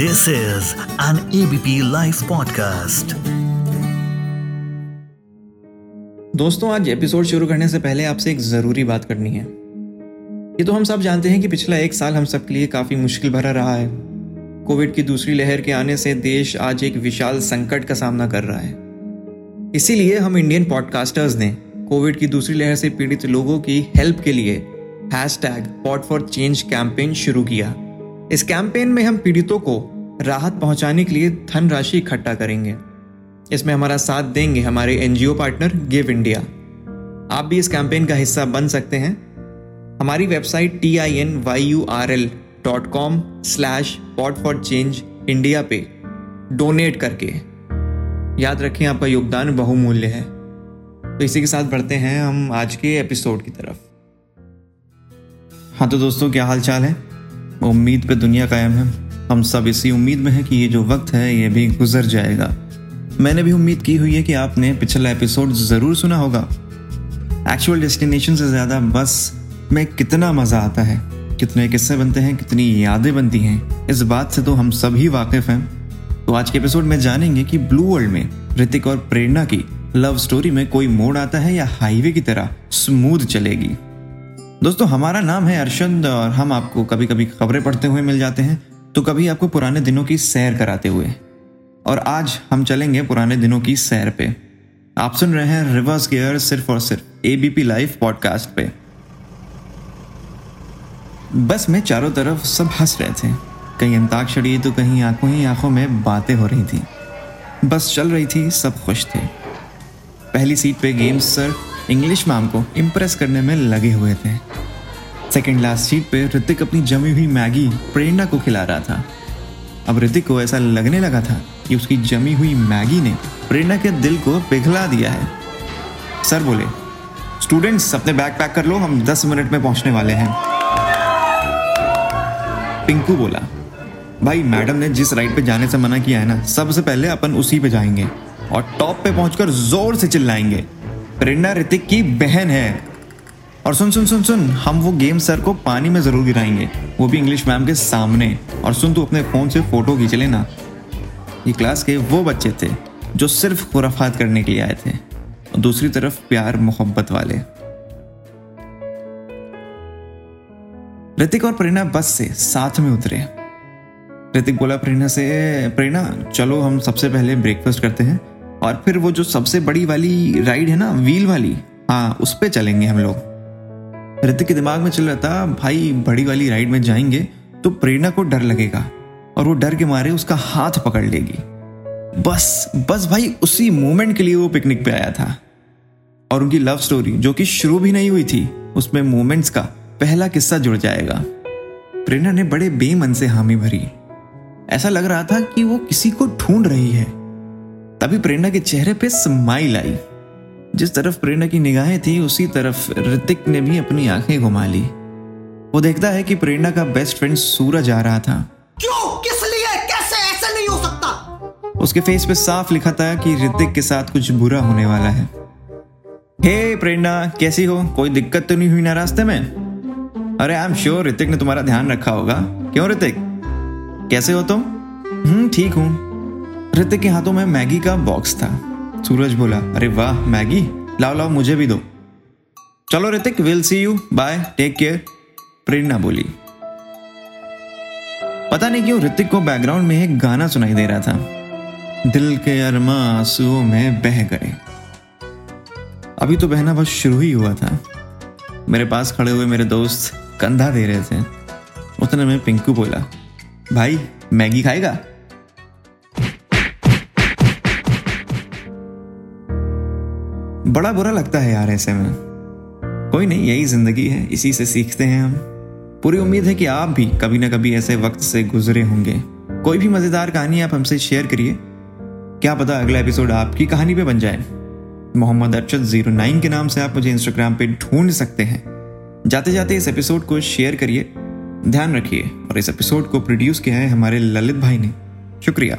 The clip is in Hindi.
This is an ABP Life podcast. दोस्तों, आज एपिसोड शुरू करने से पहले आपसे एक ज़रूरी बात करनी है। ये तो हम सब जानते हैं कि पिछला एक साल हम सब के लिए काफ़ी मुश्किल भरा रहा है। कोविड की दूसरी लहर के आने से देश आज एक विशाल संकट का सामना कर रहा है। इसीलिए हम इंडियन पॉडकास्टर्स ने कोविड की दूसरी लहर से पीड़ित लोगों की हेल्प के लिए hashtag pot for change campaign शुरू किया। इस कैंपेन में हम पीड़ितों को राहत पहुँचाने के लिए धनराशि इकट्ठा करेंगे। इसमें हमारा साथ देंगे हमारे एनजीओ पार्टनर गिव इंडिया। आप भी इस कैंपेन का हिस्सा बन सकते हैं। हमारी website T I N Y U R L dot com slash pot for change India पे डोनेट करके। याद रखें, आपका योगदान बहुमूल्य है। तो इसी के साथ बढ़ते हैं हम आज के एपिसोड की तरफ़। हाँ तो दोस्तों, क्या हाल चाल है? उम्मीद पे दुनिया कायम है। हम सब इसी उम्मीद में हैं कि ये जो वक्त है, ये भी गुजर जाएगा। मैंने भी उम्मीद की हुई है कि आपने पिछला एपिसोड ज़रूर सुना होगा। एक्चुअल डेस्टिनेशन से ज़्यादा बस में कितना मज़ा आता है। कितने किस्से बनते हैं, कितनी यादें बनती हैं। इस बात से तो हम सभी वाकिफ हैं। तो आज के एपिसोड में जानेंगे कि ब्लू वर्ल्ड में ऋतिक और प्रेरणा की लव स्टोरी में कोई मोड़ आता है या हाईवे की तरह स्मूथ चलेगी। दोस्तों, हमारा नाम है अरशद और हम आपको कभी कभी खबरें पढ़ते हुए मिल जाते हैं। तो कभी आपको पुराने दिनों की सैर कराते हुए। और आज हम चलेंगे पुराने दिनों की सैर पे। आप सुन रहे हैं रिवर्स गियर सिर्फ़ और सिर्फ़ एबीपी लाइव पॉडकास्ट पे। बस में चारों तरफ़ सब हंस रहे थे। कहीं अंताक्षरी तो कहीं आँखों ही आँखों में बातें हो रही थी। बस चल रही थी, सब खुश थे। पहली सीट पे गेम्स सर इंग्लिश मैम को इम्प्रेस करने में लगे हुए थे। सेकेंड लास्ट सीट पे ऋतिक अपनी जमी हुई मैगी प्रेरणा को खिला रहा था। अब ऋतिक को ऐसा लगने लगा था कि उसकी जमी हुई मैगी ने प्रेरणा के दिल को पिघला दिया है। सर बोले स्टूडेंट्स अपने बैग पैक कर लो, हम दस मिनट में पहुँचने वाले हैं। पिंकू बोला, भाई मैडम ने जिस राइड पे जाने से मना किया है ना, सबसे पहले अपन उसी पे जाएँगे और टॉप पे पहुंचकर ज़ोर से चिल्लाएँगे। प्रेरणा ऋतिक की बहन है। और सुन सुन सुन सुन, हम वो गेम सर को पानी में ज़रूर गिराएँगे। वो भी इंग्लिश मैम के सामने। और सुन, तू अपने फ़ोन से फ़ोटो खींच लेना। ये क्लास के वो बच्चे थे, जो सिर्फ़ खुराफात करने के लिए आए थे। और दूसरी तरफ़ प्यार मोहब्बत वाले। ऋतिक और प्रेरणा बस से साथ में उतरे। ऋतिक बोला, प्रेरणा से, प्रेरणा, चलो हम सबसे पहले ब्रेकफास्ट करते हैं। और फिर वो जो सबसे बड़ी वाली राइड है ना व्हील वाली हाँ उस पर चलेंगे हम लोग। ऋतिक के दिमाग में चल रहा था, भाई, बड़ी वाली राइड में जाएँगे तो प्रेरणा को डर लगेगा, और वो डर के मारे उसका हाथ पकड़ लेगी। बस बस भाई, उसी मोमेंट के लिए वो पिकनिक पे आया था। और उनकी लव स्टोरी जो कि शुरू भी नहीं हुई थी, उसमें मोमेंट्स का पहला किस्सा जुड़ जाएगा। प्रेरणा ने बड़े बेमन से हामी भरी। ऐसा लग रहा था कि वो किसी को ढूंढ रही है। तभी प्रेरणा के चेहरे पे स्माइल आई। जिस तरफ़ प्रेरणा की निगाहें थी उसी तरफ़ ऋतिक ने भी अपनी आँखें घुमा ली। वो देखता है कि प्रेरणा का बेस्ट फ्रेंड सूरज आ रहा था। क्यों? किस लिए? कैसे? ऐसे नहीं हो सकता। उसके फेस पे साफ़ लिखा था कि ऋतिक के साथ कुछ बुरा होने वाला है। हे प्रेरणा कैसी हो? कोई दिक्कत तो नहीं हुई ना रास्ते में? अरे आई एम श्योर ऋतिक ने तुम्हारा ध्यान रखा होगा। क्यों ऋतिक? कैसे हो तुम? हम्म ठीक हूँ। ऋतिक के हाथों में मैगी का बॉक्स था। सूरज बोला, अरे वाह, मैगी। लाओ लाओ, मुझे भी दो। चलो Hrithik will see you bye take care Prerna बोली। पता नहीं क्यों ऋतिक को बैकग्राउंड में एक गाना सुनाई दे रहा था। दिल के अरमा आंसुओं में बह गए। अभी तो बहना बस शुरू ही हुआ था। मेरे पास खड़े हुए मेरे दोस्त कंधा दे रहे थे। उतने में पिंकू बोला, भाई, मैगी खाएगा? बड़ा बुरा लगता है यार ऐसे में। कोई नहीं, यही ज़िंदगी है, इसी से सीखते हैं हम। पूरी उम्मीद है कि आप भी कभी ना कभी ऐसे वक्त से गुजरे होंगे। कोई भी मज़ेदार कहानी आप हमसे शेयर करिए। क्या पता अगला एपिसोड आपकी कहानी पे बन जाए। मोहम्मद अरशद ज़ीरो नाइन के नाम से आप मुझे इंस्टाग्राम पे ढूंढ सकते हैं। जाते जाते इस एपिसोड को शेयर करिए। ध्यान रखिए, और इस एपिसोड को प्रोड्यूस किया है हमारे ललित भाई ने। शुक्रिया।